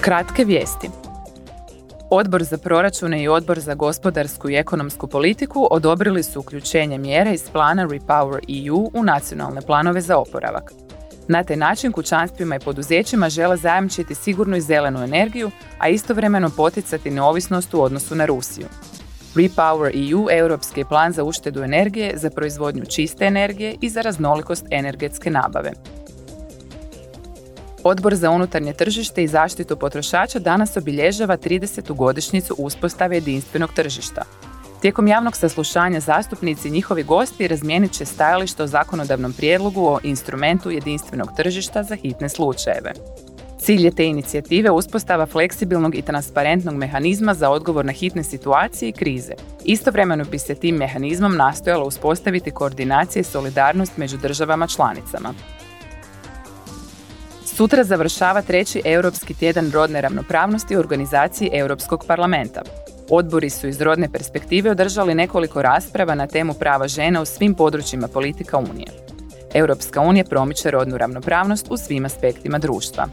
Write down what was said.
Kratke vijesti. Odbor za proračune i Odbor za gospodarsku i ekonomsku politiku odobrili su uključenje mjere iz plana Repower EU u nacionalne planove za oporavak. Na taj način kućanstvima i poduzećima žele zajamčiti sigurnu i zelenu energiju, a istovremeno poticati neovisnost u odnosu na Rusiju. Repower EU europski plan za uštedu energije, za proizvodnju čiste energije i za raznolikost energetske nabave. Odbor za unutarnje tržište i zaštitu potrošača danas obilježava 30. godišnjicu uspostave jedinstvenog tržišta. Tijekom javnog saslušanja zastupnici i njihovi gosti razmijenit će stajalište o zakonodavnom prijedlogu o instrumentu jedinstvenog tržišta za hitne slučajeve. Cilj je te inicijative uspostava fleksibilnog i transparentnog mehanizma za odgovor na hitne situacije i krize. Istovremeno bi se tim mehanizmom nastojalo uspostaviti koordinacije i solidarnost među državama članicama. Sutra završava treći Europski tjedan rodne ravnopravnosti u organizaciji Europskog parlamenta. Odbori su iz rodne perspektive održali nekoliko rasprava na temu prava žena u svim područjima politika Unije. Europska unija promiče rodnu ravnopravnost u svim aspektima društva.